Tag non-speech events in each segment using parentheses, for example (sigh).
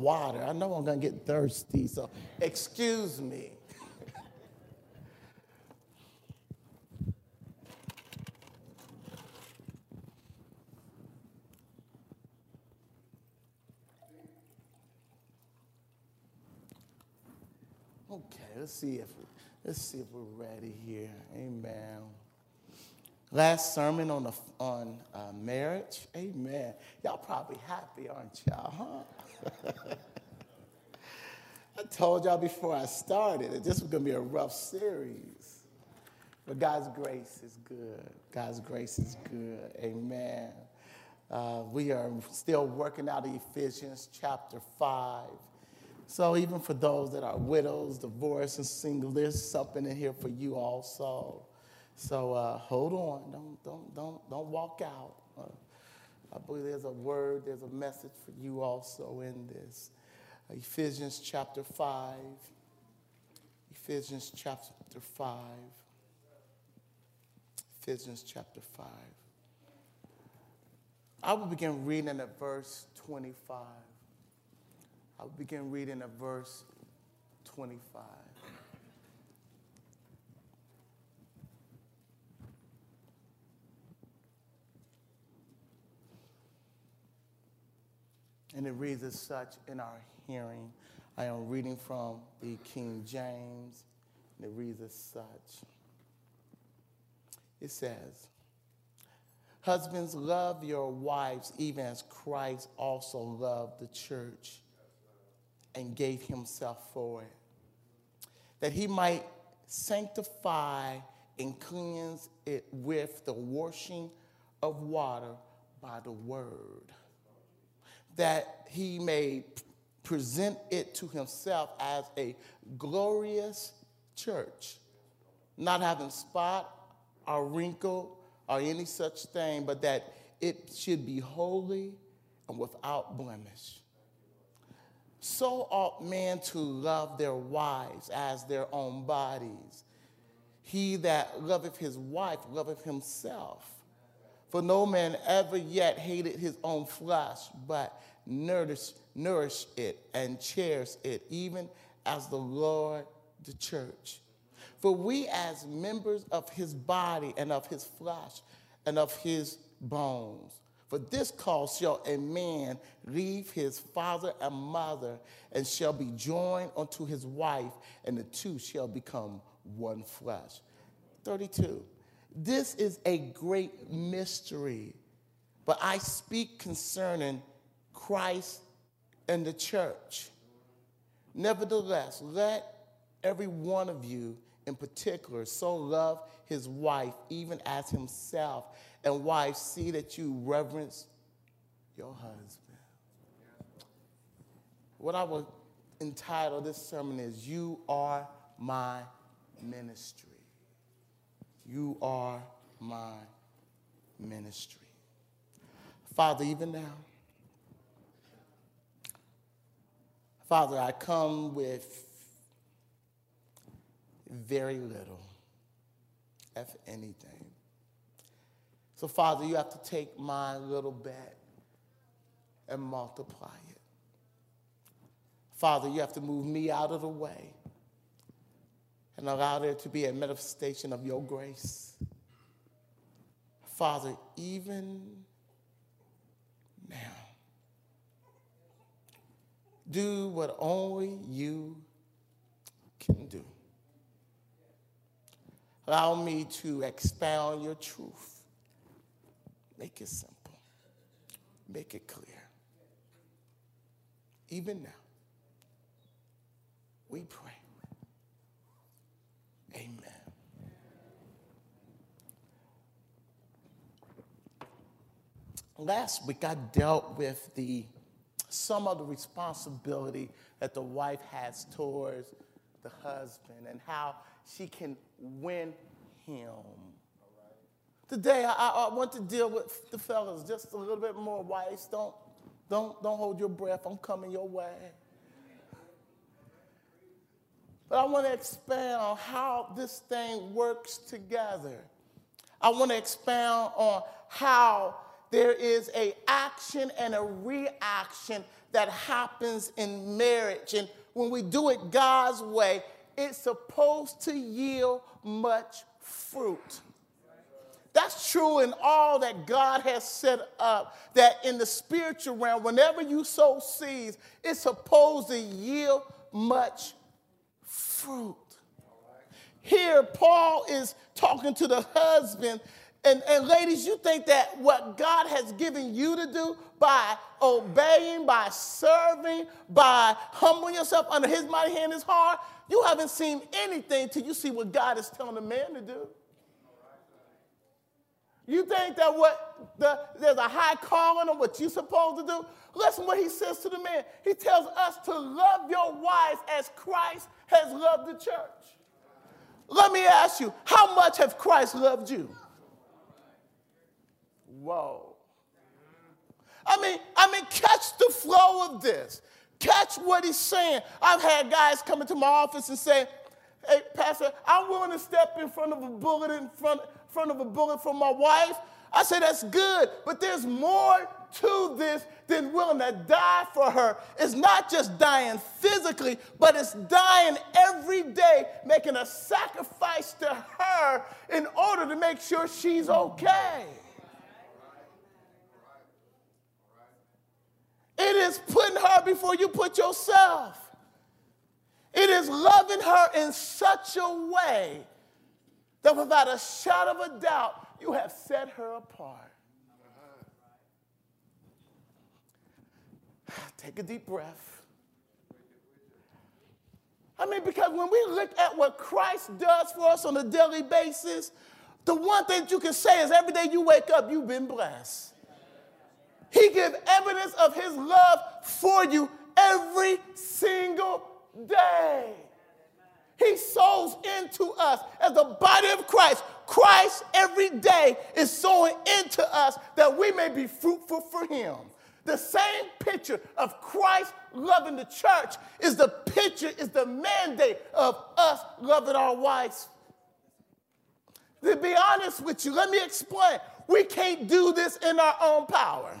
water. I know I'm going to get thirsty, so excuse me. Okay, let's see if let's see if we're ready here. Amen. Last sermon on the, on uh, marriage. Amen. Y'all probably happy, aren't y'all? Huh? (laughs) I told y'all before I started that this was going to be a rough series. But God's grace is good. God's grace is good. Amen. Uh, we are still working out Ephesians chapter 5. So even for those that are widows, divorced, and single, there's something in here for you also. So uh, hold on, don't don't don't don't walk out. Uh, I believe there's a word, there's a message for you also in this. Ephesians chapter five. Ephesians chapter five. Ephesians chapter five. I will begin reading at verse 25. I will begin reading at verse 25. And it reads as such in our hearing. I am reading from the King James, and it reads as such. It says, Husbands, love your wives even as Christ also loved the church and gave himself for it, that he might sanctify and cleanse it with the washing of water by the word, that he may present it to himself as a glorious church, not having spot or wrinkle or any such thing, but that it should be holy and without blemish. So ought men to love their wives as their own bodies. He that loveth his wife loveth himself. For no man ever yet hated his own flesh, but nourished, nourished it and cherished it, even as the Lord the church. For we, as members of his body and of his flesh and of his bones, for this cause shall a man leave his father and mother and shall be joined unto his wife, and the two shall become one flesh. 32. This is a great mystery, but I speak concerning Christ and the church. Nevertheless, let every one of you in particular so love his wife even as himself and wives, see that you reverence your husband. What I would entitle this sermon is You Are My Ministry. You are my ministry. Father, even now, Father, I come with very little, if anything. So, Father, you have to take my little bit and multiply it. Father, you have to move me out of the way and allow there to be a manifestation of your grace. Father, even now, do what only you can do. Allow me to expound your truth Make it simple, make it clear. Even now, we pray. Amen. Last week, I dealt with the some of the responsibility that the wife has towards the husband and how she can win him Today, I, I, want to deal with the fellas just a little bit more. Wives, don't, don't, don't hold your breath. I'm coming your way. But I want to expand on how this thing works together. I want to expound on how there is a action and a reaction that happens in marriage. And when we do it God's way, it's supposed to yield much fruit. That's true in all that God has set up, that in the spiritual realm, whenever you sow seeds, it's supposed to yield much fruit. Here, Paul is talking to the husband. And, and ladies, you think that what God has given you to do by obeying, by serving, by humbling yourself under his mighty hand is hard, you haven't seen anything till you see what God is telling a man to do. You think that what the, there's a high calling on what you're supposed to do? Listen what he says to the man. He tells us to love your wives as Christ has loved the church. Let me ask you, how much have Christ loved you? Whoa. I mean, I mean, catch the flow of this. Catch what he's saying. I've had guys come into my office and say, Hey, Pastor, I'm willing to step in front of a bullet in front, front of a bullet for my wife. I say that's good, but there's more to this than willing to die for her. It's not just dying physically, but it's dying every day, making a sacrifice to her in order to make sure she's okay. It is putting her before you put yourself. It is loving her in such a way that without a shadow of a doubt, you have set her apart. (sighs) Take a deep breath. I mean, because when we look at what Christ does for us on a daily basis, the one thing you can say is every day you wake up, you've been blessed. He gives evidence of his love for you every single day. He sows into us as the body of Christ. Christ every day is sowing into us that we may be fruitful for him. The same picture of Christ loving the church is the picture, is the mandate of us loving our wives. To be honest with you, let me explain. We can't do this in our own power.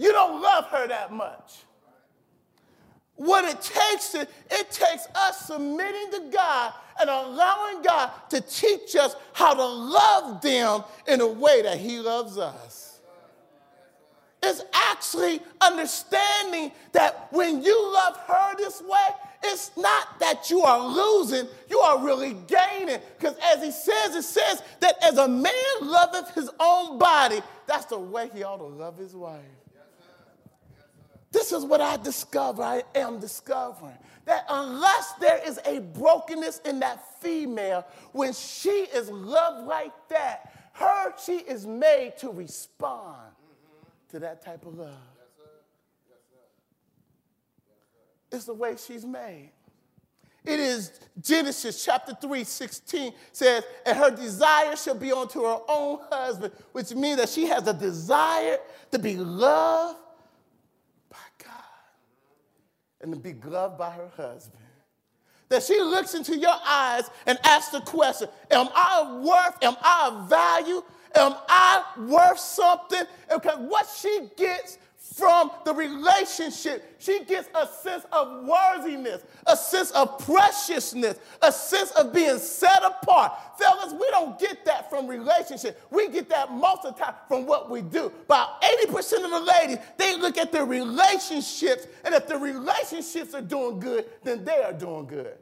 You don't love her that much. What it takes to, it takes us submitting to God and allowing God to teach us how to love them in a way that He loves us. It's actually understanding that when you love her this way, it's not that you are losing, you are really gaining. Because as he says, it says that as a man loveth his own body, that's the way he ought to love his wife. This is what I discover, I am discovering. That unless there is a brokenness in that female, when she is loved like that, her, she is made to respond mm-hmm. to that type of love. It's the way she's made. It is Genesis chapter 3, 16 says, and her desire shall be unto her own husband, which means that she has a desire to be loved and be loved by her husband. That she looks into your eyes and asks the question Am I worth, am I of value? Am I worth something? Because what she gets from the relationship, she gets a sense of worthiness, a sense of preciousness, a sense of being set apart. Fellas, we don't get that from relationship. We get that most of the time from what we do. About 80% of the ladies, they look at their relationships, and if the relationships are doing good, then they are doing good.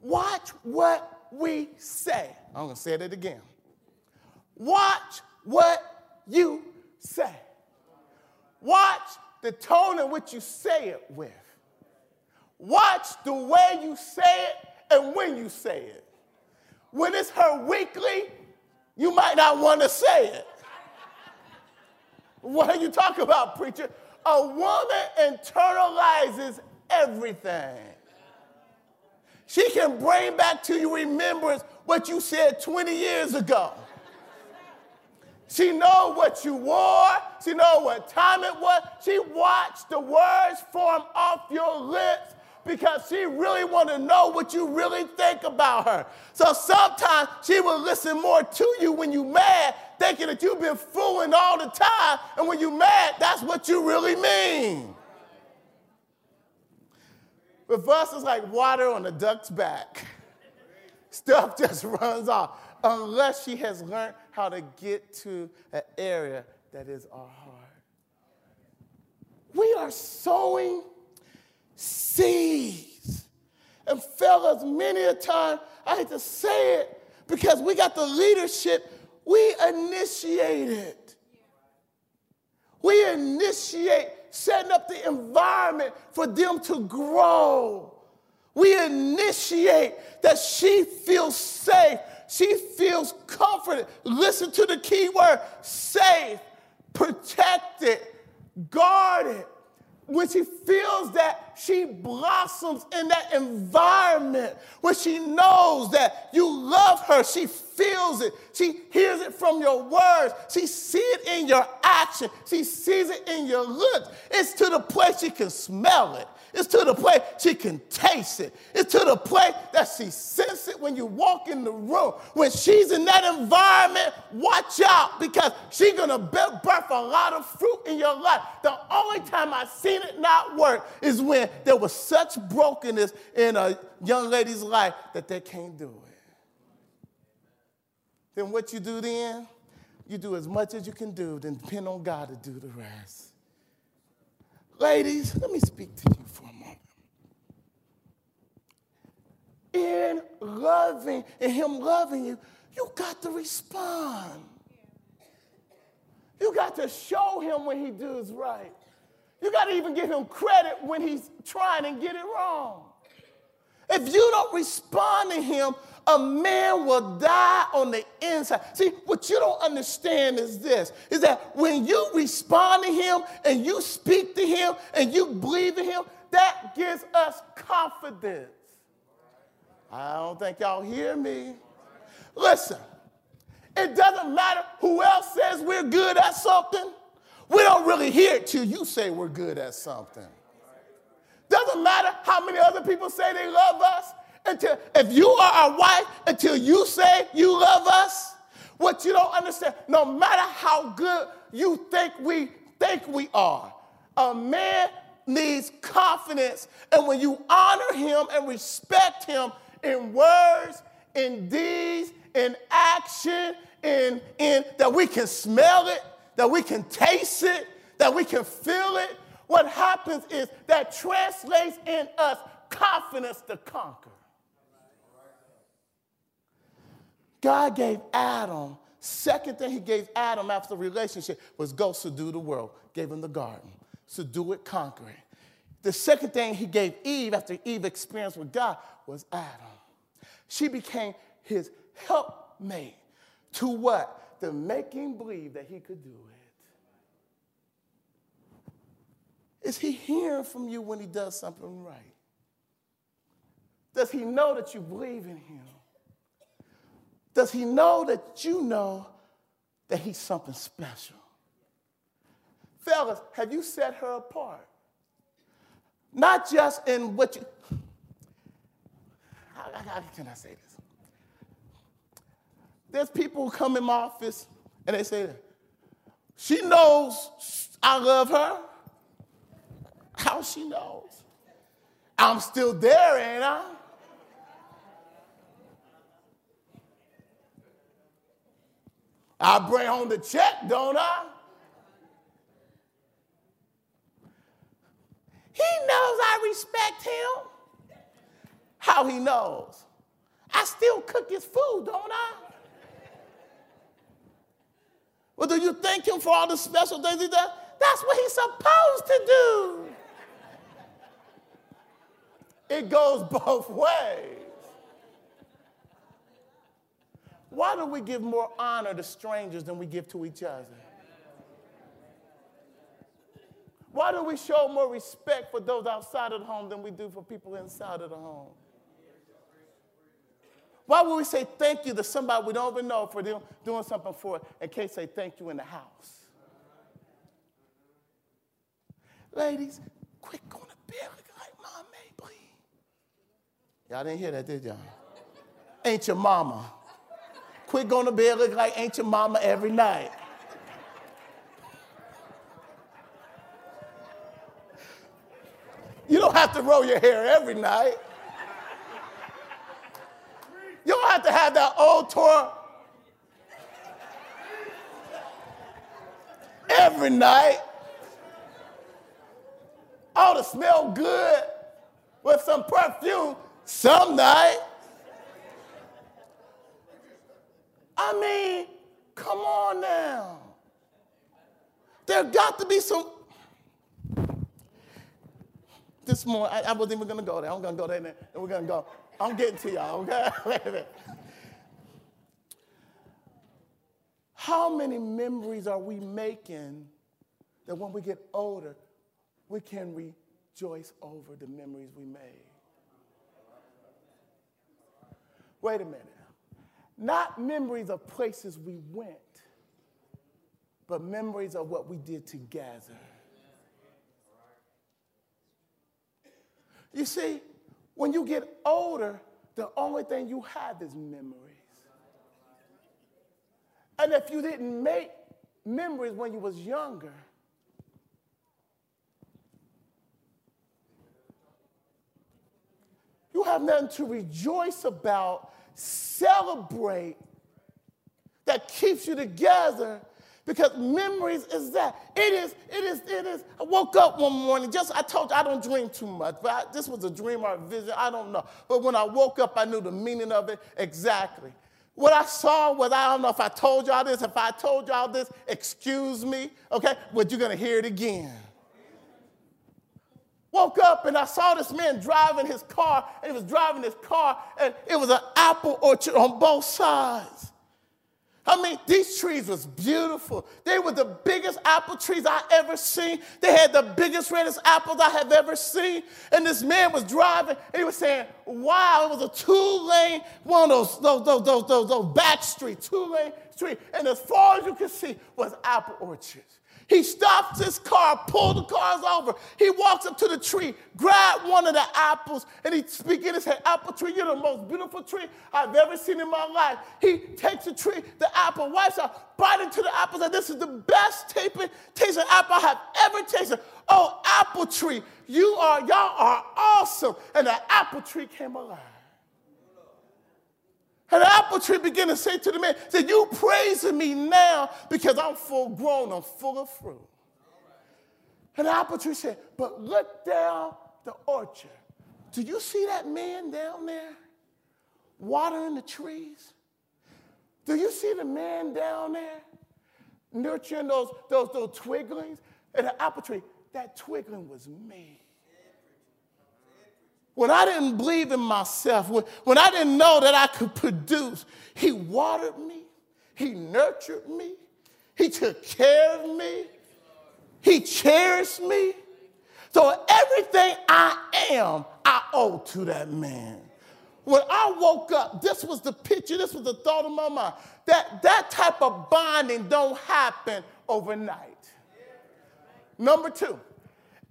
Watch what we say. I'm to say it again. Watch what you say. Watch the tone in which you say it with. Watch the way you say it and when you say it. When it's her weekly, you might not want to say it. What are you talking about, preacher? A woman internalizes everything. She can bring back to you remembrance what you said 20 years ago. She know what you wore. She know what time it was. She watched the words form off your lips because she really want to know what you really think about her. So sometimes she will listen more to you when you mad, thinking that you've been fooling all the time. And when you mad, that's what you really mean. With us, it's like water on a duck's back. (laughs) Stuff just (laughs) runs off unless she has learned how to get to an area that is our heart. We are sowing seeds. And fellas, many a time, I hate to say it, because we got the leadership, we initiate it. We initiate setting up the environment for them to grow. We initiate that she feels safe. She feels comforted. Listen to the key word safe, protected, guarded. When she feels that she blossoms in that environment, when she knows that you love her, she feels it. She hears it from your words. She sees it in your action. She sees it in your looks. It's to the place she can smell it. It's to the place she can taste it. It's to the place that she senses it when you walk in the room. When she's in that environment, watch out because she's gonna birth a lot of fruit in your life. The only time I've seen it not work is when there was such brokenness in a young lady's life that they can't do it. Then what you do then? You do as much as you can do, then depend on God to do the rest. Ladies, let me speak to you for a moment. In loving, in Him loving you, you got to respond. You got to show Him when He does right. You got to even give Him credit when He's trying and get it wrong. If you don't respond to Him, a man will die on the inside. See, what you don't understand is this is that when you respond to him and you speak to him and you believe in him, that gives us confidence. I don't think y'all hear me. Listen, it doesn't matter who else says we're good at something. We don't really hear it till you say we're good at something. Doesn't matter how many other people say they love us until if you are our wife until you say you love us what you don't understand no matter how good you think we think we are a man needs confidence. And when you honor him and respect him in words in deeds in action in, in that we can smell it that we can taste it that we can feel it what happens is that translates in us confidence to conquer God gave Adam, second thing he gave Adam after the relationship was go subdue the world. Gave him the garden. Subdue it, conquer it. The second thing he gave Eve after Eve experienced with God was Adam. She became his helpmate to what? To make him believe that he could do it. Is he hearing from you when he does something right? Does he know that you believe in him? Does he know that you know that he's something special? Fellas, have you set her apart? Not just in what you. How, how can I say this? There's people who come in my office and they say, She knows I love her. How she knows? I'm still there, ain't I? I bring home the check, don't I? He knows I respect him. How he knows? I still cook his food, don't I? Well, do you thank him for all the special things he does? That's what he's supposed to do. It goes (laughs) both ways. Why do we give more honor to strangers than we give to each other? Why do we show more respect for those outside of the home than we do for people inside of the home? Why would we say thank you to somebody we don't even know for doing something for us and can't say thank you in the house? Ladies, quit going to bed like Mom Maybelline. Y'all didn't hear that, did y'all? Ain't your mama. Quit going to bed looking like your mama every night. You don't have to roll your hair every night. You don't have to have that old tour every night. Ought to smell good with some perfume some night. I mean, come on now. There got to be some. This morning, I, I wasn't even gonna go there. I'm gonna go there and we're gonna go. I'm getting to y'all, okay? Wait a minute. How many memories are we making that when we get older, we can rejoice over the memories we made? Wait a minute. Not memories of places we went, but memories of what we did together. You see, when you get older, the only thing you have is memories. And if you didn't make memories when you was younger, you have nothing to rejoice about, celebrate, that keeps you together because memories is that. It is, it is, it is. I woke up one morning, just I told you I don't dream too much, but I, this was a dream or a vision, I don't know. But when I woke up, I knew the meaning of it exactly. What I saw was, I don't know if I told y'all this, if I told y'all this, excuse me, okay, but you're gonna hear it again. Woke up and I saw this man driving his car, and he was driving his car, and it was an apple orchard on both sides. I mean, these trees was beautiful. They were the biggest apple trees I ever seen. They had the biggest, reddest apples I have ever seen. And this man was driving, and he was saying, "Wow!" It was a two-lane, one of those those those those those, those back streets, two-lane street, and as far as you could see was apple orchards. He stops his car, pulls the cars over. He walks up to the tree, grabs one of the apples, and he begins to say, Apple tree, you're the most beautiful tree I've ever seen in my life. He takes the tree, the apple, wipes out, bites into the apple, and this is the best tasting, tasting apple I have ever tasted. Oh, apple tree, you are, y'all are awesome. And the apple tree came alive. And the apple tree began to say to the man, said, You praising me now because I'm full grown, I'm full of fruit. And the apple tree said, But look down the orchard. Do you see that man down there watering the trees? Do you see the man down there nurturing those, those, those twiglings? And the apple tree, that twigling was me. When I didn't believe in myself, when, when I didn't know that I could produce, He watered me, He nurtured me, He took care of me, He cherished me. So everything I am, I owe to that man. When I woke up, this was the picture, this was the thought of my mind. That, that type of bonding don't happen overnight. Number two,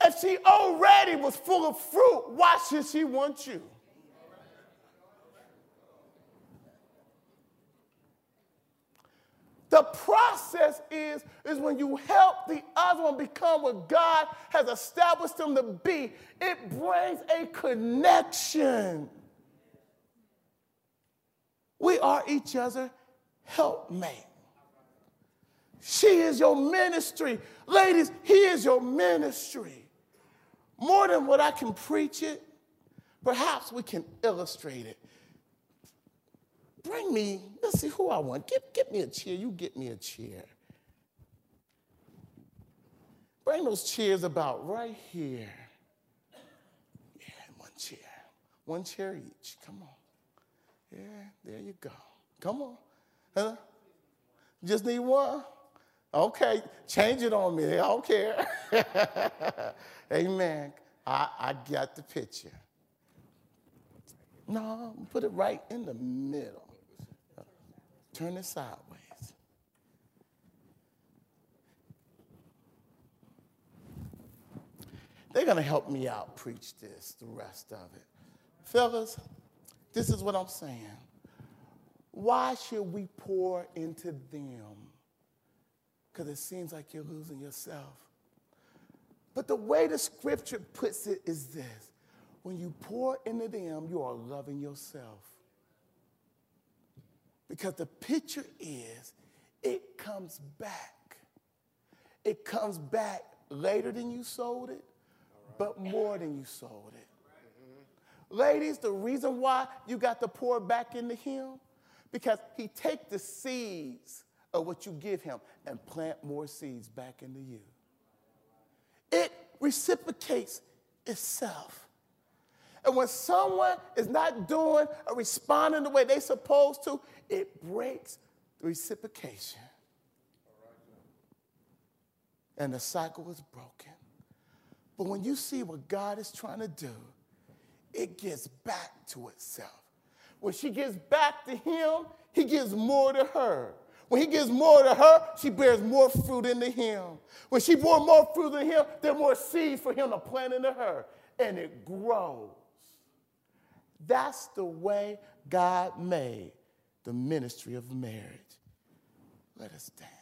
if she already was full of fruit, why should she want you? The process is, is when you help the other one become what God has established them to be, it brings a connection. We are each other helpmate. She is your ministry. Ladies, he is your ministry more than what I can preach it, perhaps we can illustrate it. Bring me, let's see who I want. Get, get me a chair. You get me a chair. Bring those chairs about right here. Yeah, one chair. One chair each. Come on. Yeah, there you go. Come on. Huh? Just need one? Okay, change it on me. I don't care. (laughs) Amen. I, I got the picture. No, put it right in the middle. Turn it sideways. They're going to help me out preach this, the rest of it. Fellas, this is what I'm saying. Why should we pour into them? Because it seems like you're losing yourself. But the way the scripture puts it is this when you pour into them, you are loving yourself. Because the picture is it comes back. It comes back later than you sold it, but more than you sold it. Ladies, the reason why you got to pour back into him, because he take the seeds of what you give him and plant more seeds back into you. It reciprocates itself. And when someone is not doing or responding the way they're supposed to, it breaks the reciprocation. And the cycle is broken. But when you see what God is trying to do, it gets back to itself. When she gives back to him, he gives more to her. When he gives more to her, she bears more fruit into him. When she bore more fruit in him, there are more seeds for him to plant into her. And it grows. That's the way God made the ministry of marriage. Let us stand.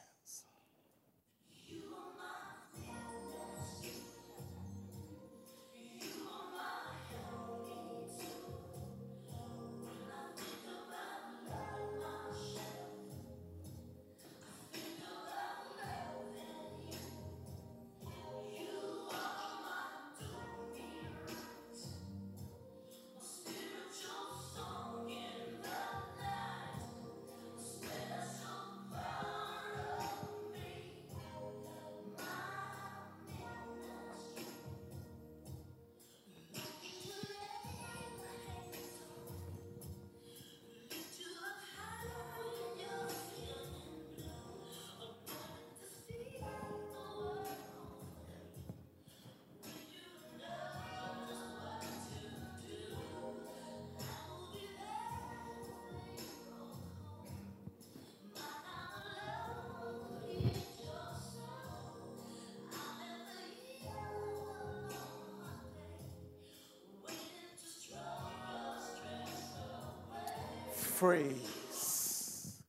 Praise.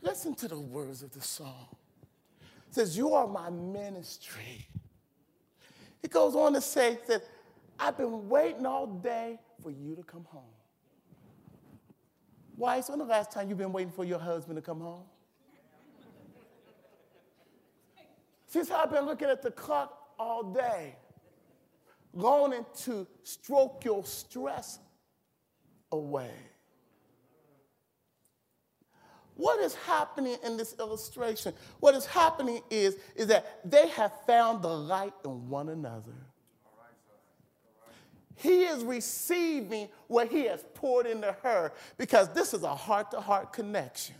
Listen to the words of the song. It says, You are my ministry. It goes on to say that I've been waiting all day for you to come home. Why? Wives, when the last time you've been waiting for your husband to come home? Since I've been looking at the clock all day, longing to stroke your stress away. What is happening in this illustration? What is happening is, is that they have found the light in one another. He is receiving what he has poured into her because this is a heart to heart connection.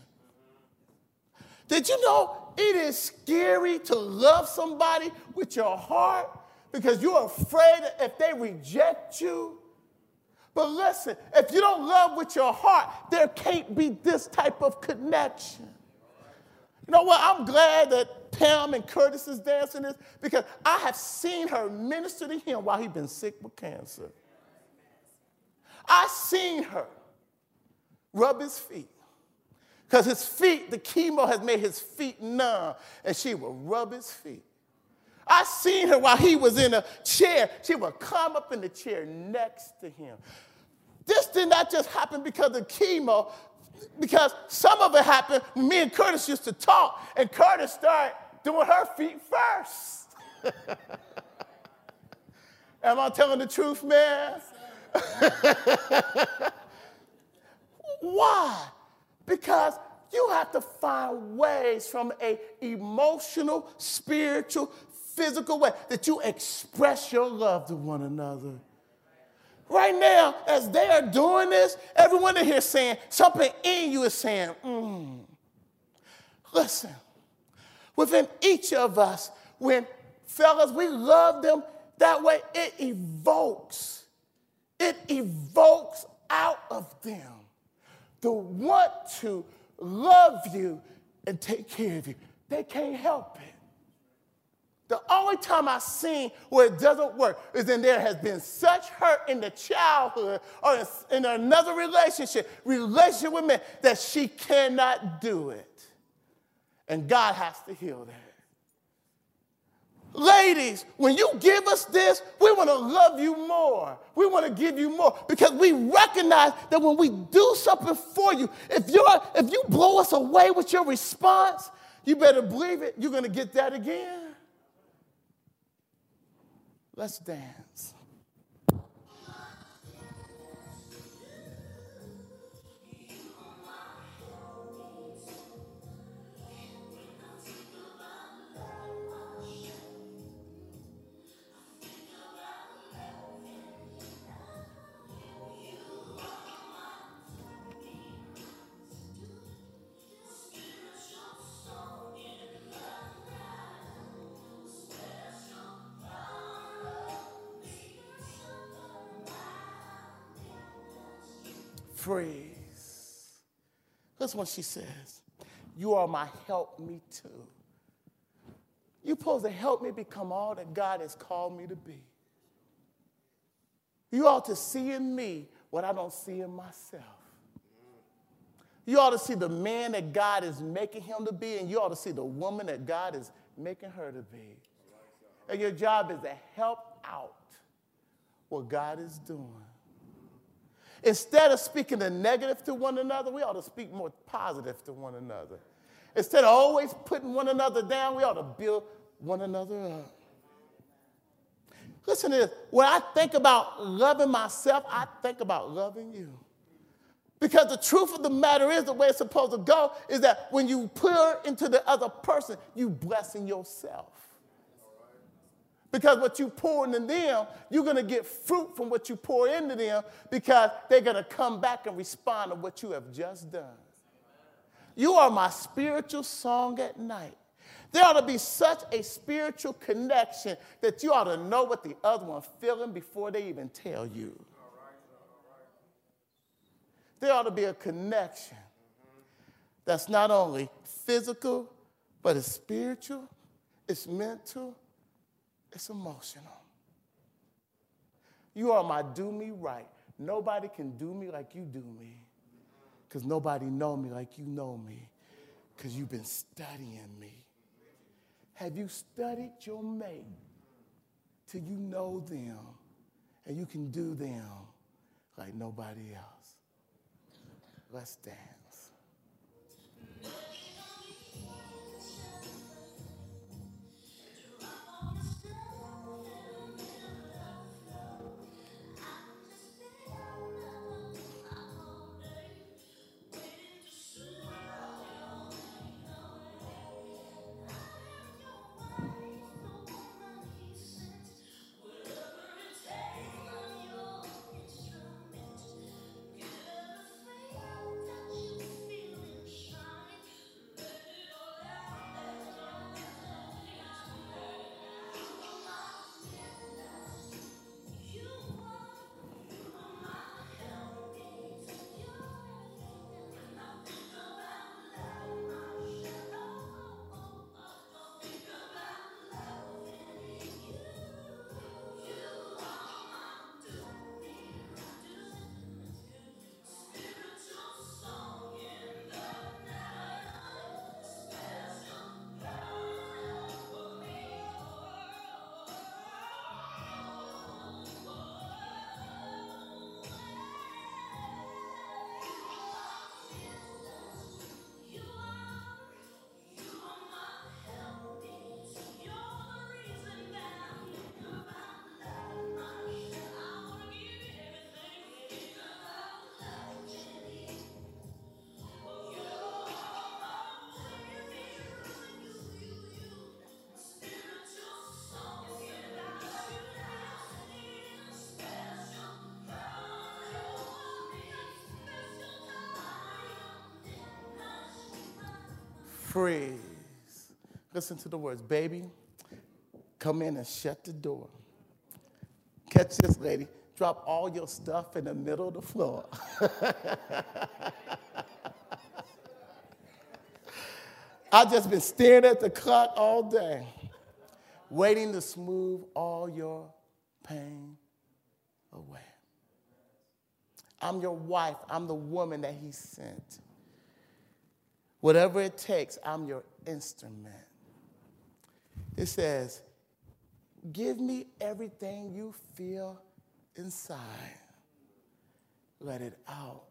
Did you know it is scary to love somebody with your heart because you're afraid if they reject you, but listen, if you don't love with your heart, there can't be this type of connection. You know what? I'm glad that Pam and Curtis is dancing this because I have seen her minister to him while he's been sick with cancer. I seen her rub his feet because his feet, the chemo has made his feet numb, and she will rub his feet. I seen her while he was in a chair. She would come up in the chair next to him. This did not just happen because of chemo, because some of it happened me and Curtis used to talk, and Curtis started doing her feet first. (laughs) Am I telling the truth, man? (laughs) Why? Because you have to find ways from a emotional, spiritual, physical way that you express your love to one another. Right now, as they are doing this, everyone in here saying something in you is saying, mm. Listen, within each of us, when fellas, we love them that way, it evokes, it evokes out of them the want to love you and take care of you. They can't help it. The only time I've seen where it doesn't work is when there has been such hurt in the childhood or in another relationship, relationship with men, that she cannot do it. And God has to heal that. Ladies, when you give us this, we want to love you more. We want to give you more because we recognize that when we do something for you, if, you're, if you blow us away with your response, you better believe it, you're going to get that again. Let's dance. What she says. You are my help me too. You're supposed to help me become all that God has called me to be. You ought to see in me what I don't see in myself. You ought to see the man that God is making him to be, and you ought to see the woman that God is making her to be. And your job is to help out what God is doing. Instead of speaking the negative to one another, we ought to speak more positive to one another. Instead of always putting one another down, we ought to build one another up. Listen to this. When I think about loving myself, I think about loving you. Because the truth of the matter is, the way it's supposed to go is that when you pour into the other person, you blessing yourself. Because what you pour into them, you're going to get fruit from what you pour into them because they're going to come back and respond to what you have just done. You are my spiritual song at night. There ought to be such a spiritual connection that you ought to know what the other one's feeling before they even tell you. There ought to be a connection that's not only physical, but it's spiritual, it's mental, it's emotional. You are my do me right. Nobody can do me like you do me because nobody know me like you know me because you've been studying me. Have you studied your mate till you know them and you can do them like nobody else? Let's dance. Freeze. Listen to the words, baby. Come in and shut the door. Catch this, lady. Drop all your stuff in the middle of the floor. (laughs) I've just been staring at the clock all day, waiting to smooth all your pain away. I'm your wife. I'm the woman that he sent. Whatever it takes, I'm your instrument. It says, Give me everything you feel inside. Let it out.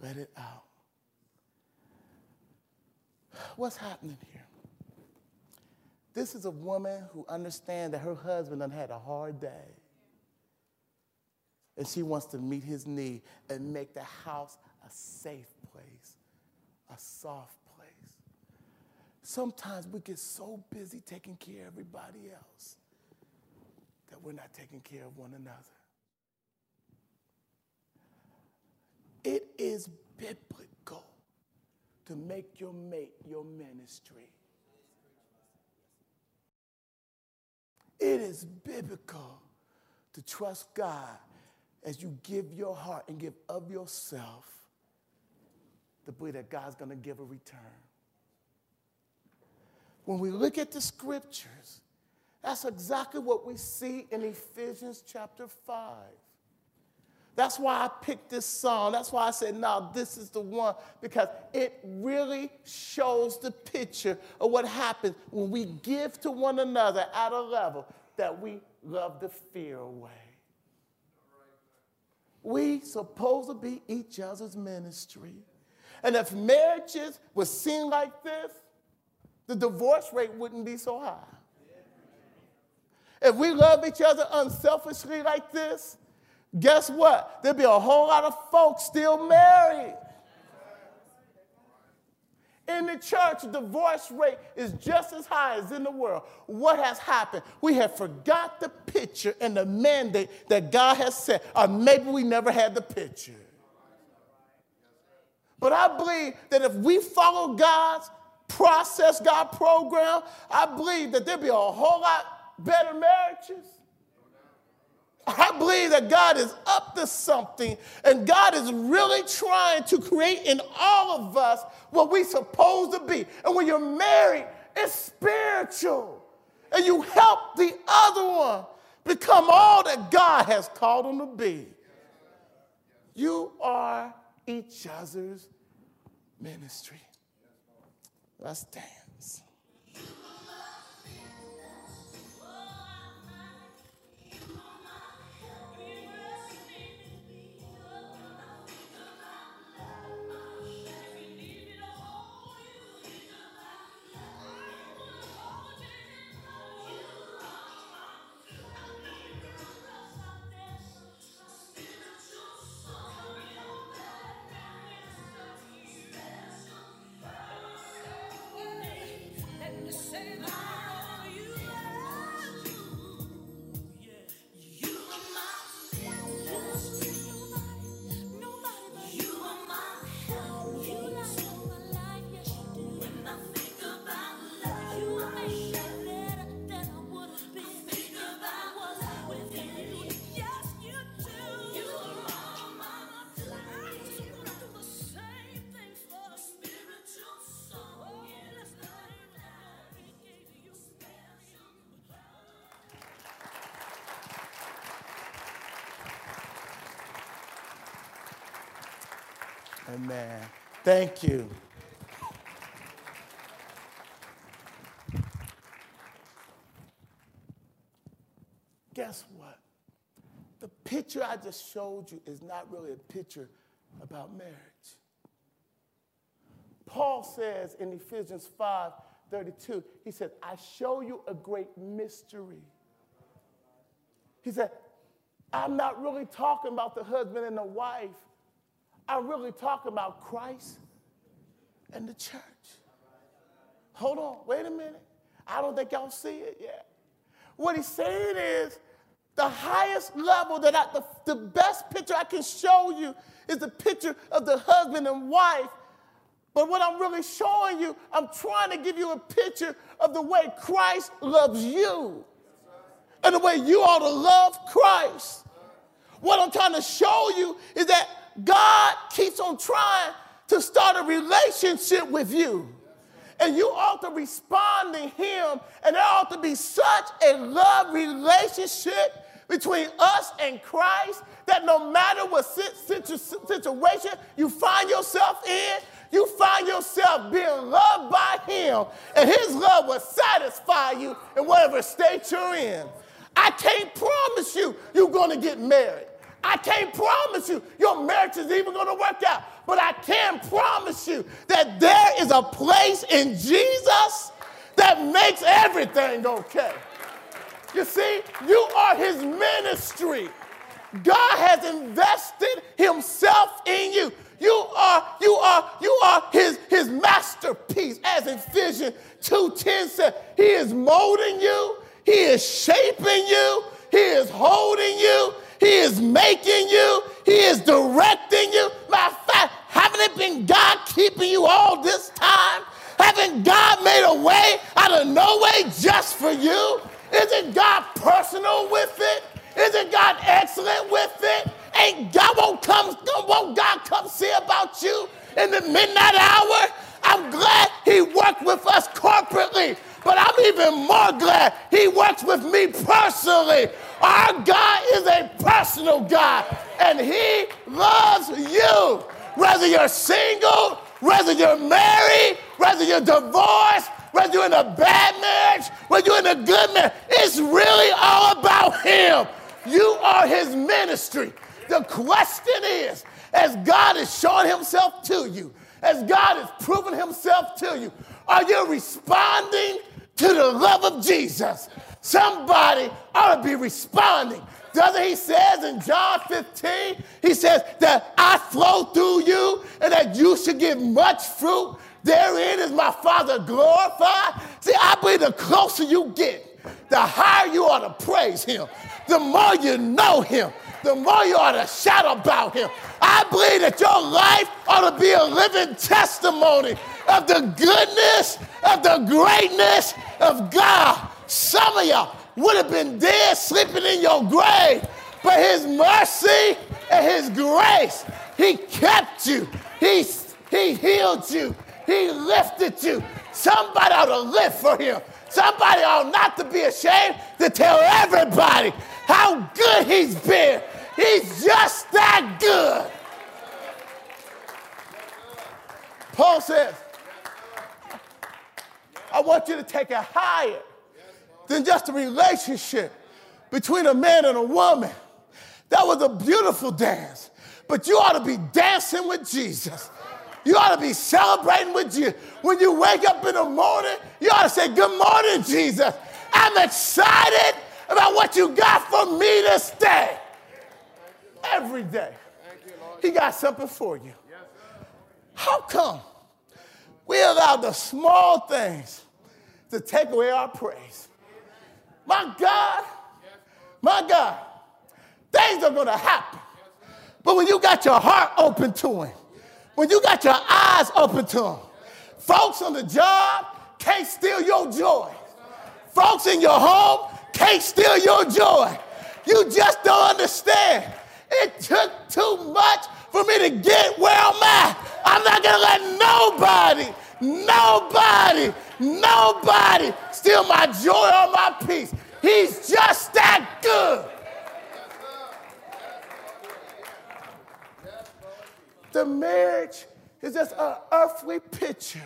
Let it out. What's happening here? This is a woman who understands that her husband done had a hard day. And she wants to meet his need and make the house a safe a soft place. Sometimes we get so busy taking care of everybody else that we're not taking care of one another. It is biblical to make your mate your ministry. It is biblical to trust God as you give your heart and give of yourself to believe that God's going to give a return. When we look at the scriptures, that's exactly what we see in Ephesians chapter 5. That's why I picked this song. That's why I said, now this is the one, because it really shows the picture of what happens when we give to one another at a level that we love the fear away. We supposed to be each other's ministry. And if marriages were seen like this, the divorce rate wouldn't be so high. If we love each other unselfishly like this, guess what? There'd be a whole lot of folks still married. In the church, divorce rate is just as high as in the world. What has happened? We have forgot the picture and the mandate that God has set, or maybe we never had the picture. But I believe that if we follow God's process, God's program, I believe that there'll be a whole lot better marriages. I believe that God is up to something, and God is really trying to create in all of us what we're supposed to be. And when you're married, it's spiritual, and you help the other one become all that God has called them to be. You are each other's ministry. Let's dance. Amen. Thank you. Guess what? The picture I just showed you is not really a picture about marriage. Paul says in Ephesians 5 32, he said, I show you a great mystery. He said, I'm not really talking about the husband and the wife. I'm really talking about Christ and the church. Hold on, wait a minute. I don't think y'all see it yet. What he's saying is the highest level that I, the, the best picture I can show you is the picture of the husband and wife. But what I'm really showing you, I'm trying to give you a picture of the way Christ loves you and the way you ought to love Christ. What I'm trying to show you is that God keeps on trying to start a relationship with you. And you ought to respond to Him, and there ought to be such a love relationship between us and Christ that no matter what situation you find yourself in, you find yourself being loved by Him, and His love will satisfy you in whatever state you're in. I can't promise you you're going to get married. I can't promise you your marriage is even going to work out. But I can promise you that there is a place in Jesus that makes everything okay. You see, you are his ministry. God has invested himself in you. You are, you are, you are his, his masterpiece, as Ephesians 2.10 said. He is molding you, he is shaping you, he is holding you, he is making you, he is directing you. Matter of fact, haven't it been God keeping you all this time? Haven't God made a way out of no way just for you? Isn't God personal with it? Isn't God excellent with it? Ain't God won't come, won't God come see about you in the midnight hour? I'm glad he worked with us corporately, but I'm even more glad he works with me personally. Our God is a personal God, and he loves you. Whether you're single, whether you're married, whether you're divorced, whether you're in a bad marriage, whether you're in a good marriage, it's really all about Him. You are His ministry. The question is, as God is showing Himself to you, as God is proving Himself to you, are you responding to the love of Jesus? Somebody ought to be responding. Doesn't he says in John 15, he says that I flow through you and that you should give much fruit. Therein is my Father glorified. See, I believe the closer you get, the higher you ought to praise Him. The more you know Him, the more you ought to shout about Him. I believe that your life ought to be a living testimony of the goodness, of the greatness of God. Some of y'all would have been dead, sleeping in your grave, but His mercy and His grace, He kept you. He, he healed you. He lifted you. Somebody ought to live for him. Somebody ought not to be ashamed to tell everybody how good he's been. He's just that good. Paul says, I want you to take it higher than just a relationship between a man and a woman. That was a beautiful dance, but you ought to be dancing with Jesus. You ought to be celebrating with you. When you wake up in the morning, you ought to say, Good morning, Jesus. I'm excited about what you got for me this day. Every day. He got something for you. How come we allow the small things to take away our praise? My God, my God, things are going to happen. But when you got your heart open to Him, when you got your eyes open to Him. Folks on the job can't steal your joy. Folks in your home can't steal your joy. You just don't understand. It took too much for me to get where I'm at. I'm not gonna let nobody, nobody, nobody steal my joy or my peace. He's just that good. The marriage is just an earthly picture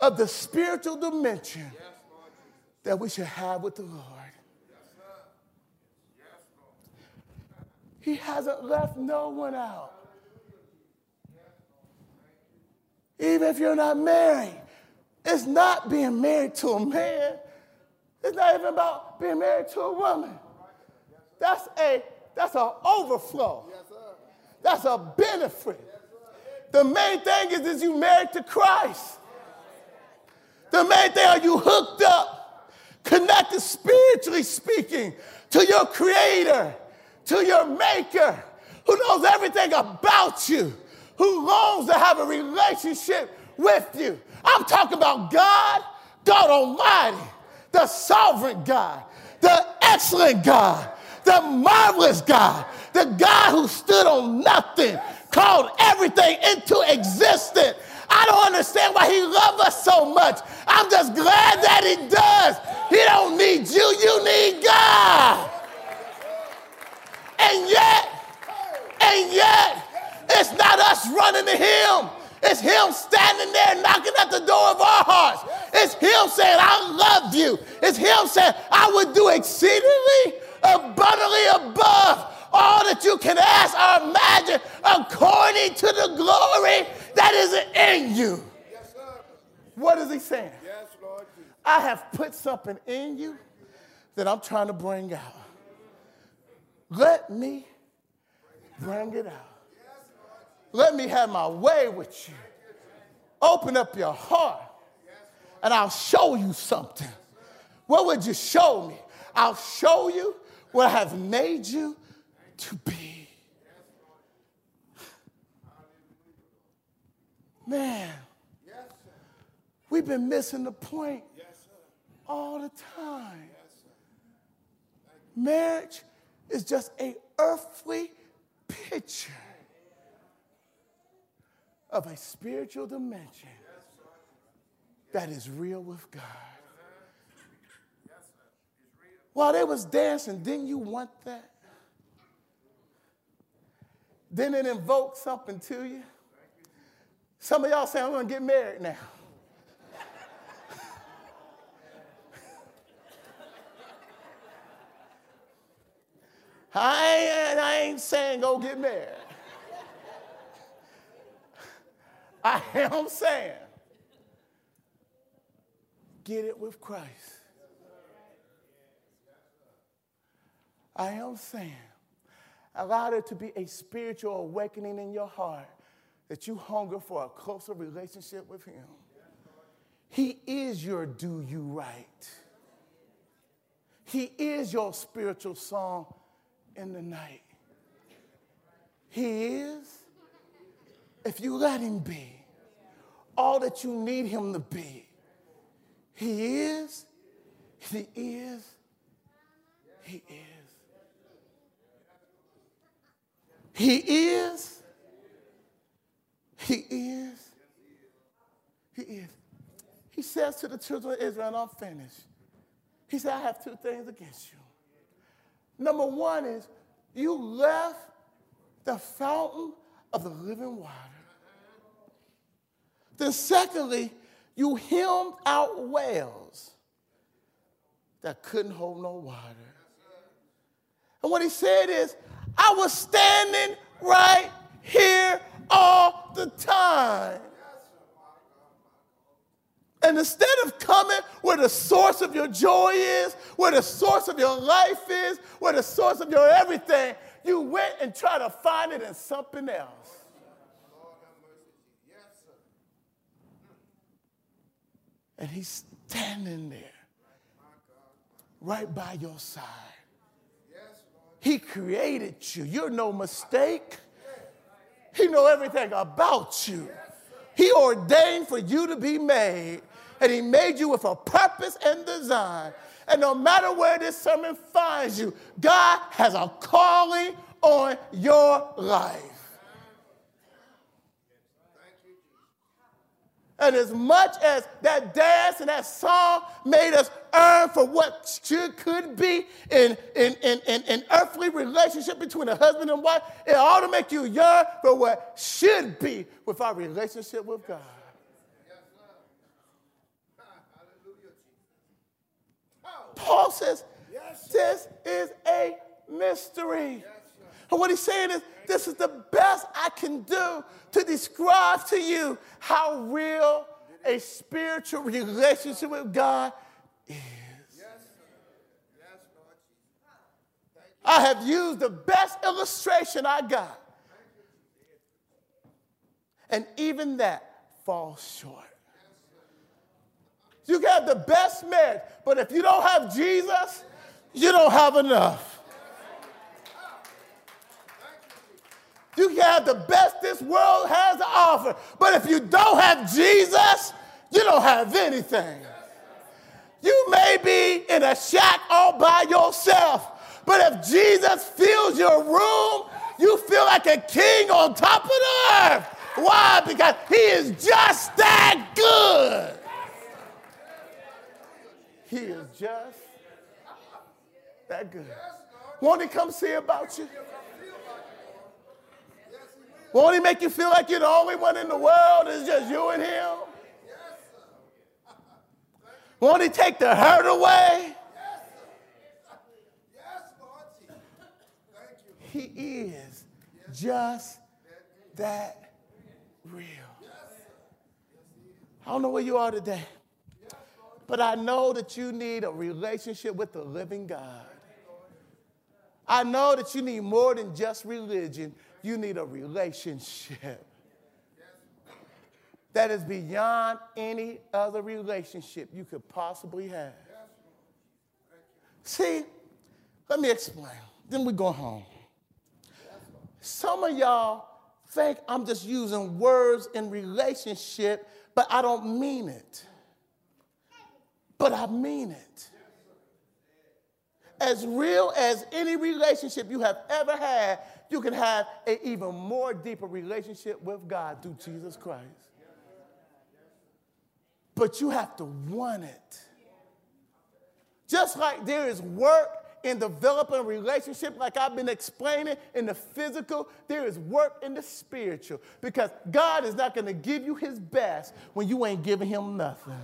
of the spiritual dimension that we should have with the Lord. He hasn't left no one out. Even if you're not married, it's not being married to a man. It's not even about being married to a woman. That's a that's an overflow. That's a benefit. The main thing is, is you married to Christ. The main thing are you hooked up, connected spiritually speaking to your creator, to your maker, who knows everything about you, who longs to have a relationship with you. I'm talking about God, God Almighty, the sovereign God, the excellent God, the marvelous God, the God who stood on nothing, called everything into existence. I don't understand why he loves us so much. I'm just glad that he does. He don't need you, you need God. And yet, and yet, it's not us running to him. It's Him standing there knocking at the door of our hearts. It's Him saying, I love you. It's Him saying, I would do exceedingly abundantly above all that you can ask or imagine according to the glory that is in you. What is he saying? Yes, Lord. I have put something in you that I'm trying to bring out. Let me bring it out. Let me have my way with you. Open up your heart and I'll show you something. What would you show me? I'll show you what I have made you to be. Man, we've been missing the point all the time. Marriage is just a earthly picture of a spiritual dimension that is real with God. While they was dancing, didn't you want that? Didn't it invoke something to you? Some of y'all say, I'm gonna get married now. (laughs) I ain't, I ain't saying go get married. (laughs) I am saying get it with Christ. I am saying allow there to be a spiritual awakening in your heart that you hunger for a closer relationship with Him. He is your do you right. He is your spiritual song in the night. He is, if you let Him be, all that you need Him to be. He is, He is, He is. He is, He is, He is. He says to the children of Israel, and I'm finished. He said, I have two things against you. Number one is you left the fountain of the living water. Then, secondly, you hemmed out wells that couldn't hold no water. And what he said is, I was standing right here all the time. And instead of coming where the source of your joy is, where the source of your life is, where the source of your everything, you went and tried to find it in something else. And he's standing there, right by your side. He created you. You're no mistake. He know everything about you. He ordained for you to be made and He made you with a purpose and design. And no matter where this sermon finds you, God has a calling on your life. And as much as that dance and that song made us earn for what should could be in, in, in, in, in earthly relationship between a husband and wife, it ought to make you yearn for what should be with our relationship with God. Paul says, this is a mystery. And what he's saying is, this is the best I can do to describe to you how real a spiritual relationship with God is. I have used the best illustration I got. And even that falls short. You can have the best marriage, but if you don't have Jesus, you don't have enough. You can have the best this world has to offer, but if you don't have Jesus, you don't have anything. You may be in a shack all by yourself, but if Jesus fills your room, you feel like a king on top of the earth. Why? Because he is just that good. He is just that good. Won't he come see about you? Won't he make you feel like you're the only one in the world? It's just you and him. Won't he take the hurt away? He is just that real. I don't know where you are today, but I know that you need a relationship with the living God. I know that you need more than just religion, you need a relationship that is beyond any other relationship you could possibly have. See, let me explain. Then we go home. Some of y'all think I'm just using words in relationship, but I don't mean it. But I mean it. As real as any relationship you have ever had, you can have an even more deeper relationship with God through Jesus Christ. But you have to want it. Just like there is work in developing a relationship, like I've been explaining in the physical, there is work in the spiritual. Because God is not going to give you his best when you ain't giving him nothing.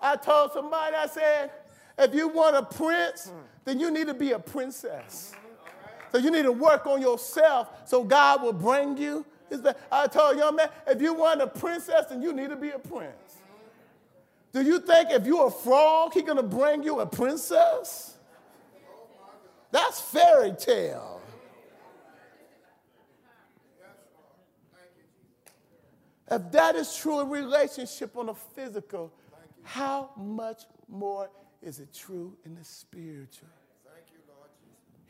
I told somebody, I said, if you want a prince, then you need to be a princess. So you need to work on yourself so God will bring you. I told young man, if you want a princess, then you need to be a prince. Do you think if you're a frog, he's gonna bring you a princess? That's fairy tale. If that is true in relationship on a physical, how much more is it true in the spiritual?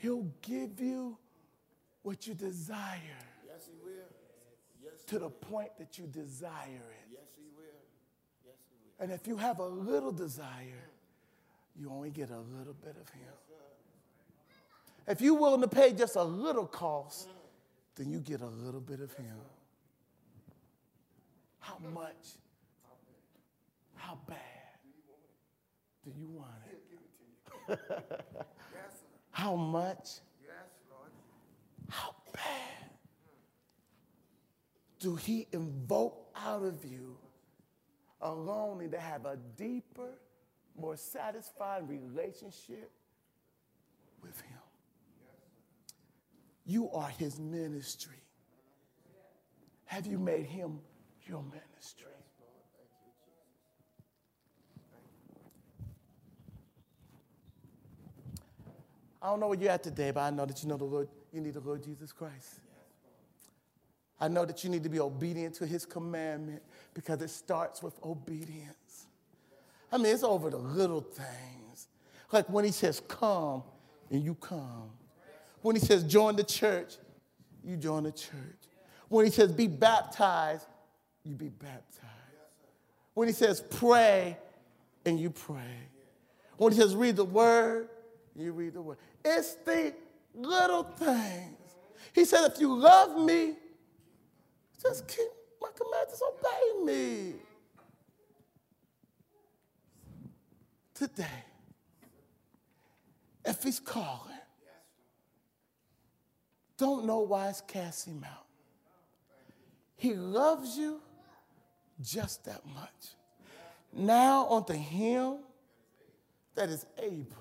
He'll give you what you desire. Yes, He will. Yes, to the point that you desire it. Yes, He will. Yes, He will. And if you have a little desire, you only get a little bit of Him. If you're willing to pay just a little cost, then you get a little bit of Him. How much? How bad do you want it? (laughs) How much? Yes, How bad do he invoke out of you a longing to have a deeper, more satisfying relationship with him? You are his ministry. Have you made him your ministry? I don't know where you're at today, but I know that you know the Lord, you need the Lord Jesus Christ. I know that you need to be obedient to his commandment because it starts with obedience. I mean, it's over the little things. Like when he says, come, and you come. When he says, join the church, you join the church. When he says, be baptized, you be baptized. When he says, pray, and you pray. When he says, read the word, you read the word. It's the little things. He said, if you love me, just keep my commandments, obey me. Today, if he's calling, don't know why it's cast him out. He loves you just that much. Now unto him that is able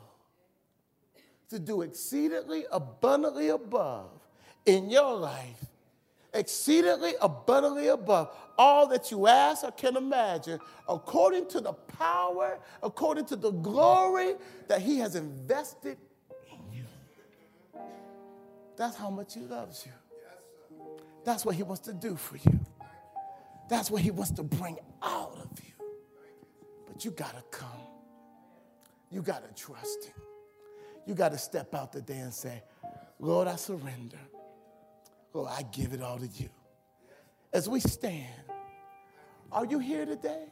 to do exceedingly abundantly above in your life, exceedingly abundantly above all that you ask or can imagine, according to the power, according to the glory that He has invested in you. That's how much He loves you. That's what He wants to do for you. That's what He wants to bring out of you. But you got to come, you got to trust Him you got to step out today and say, Lord, I surrender. Lord, I give it all to you. As we stand, are you here today?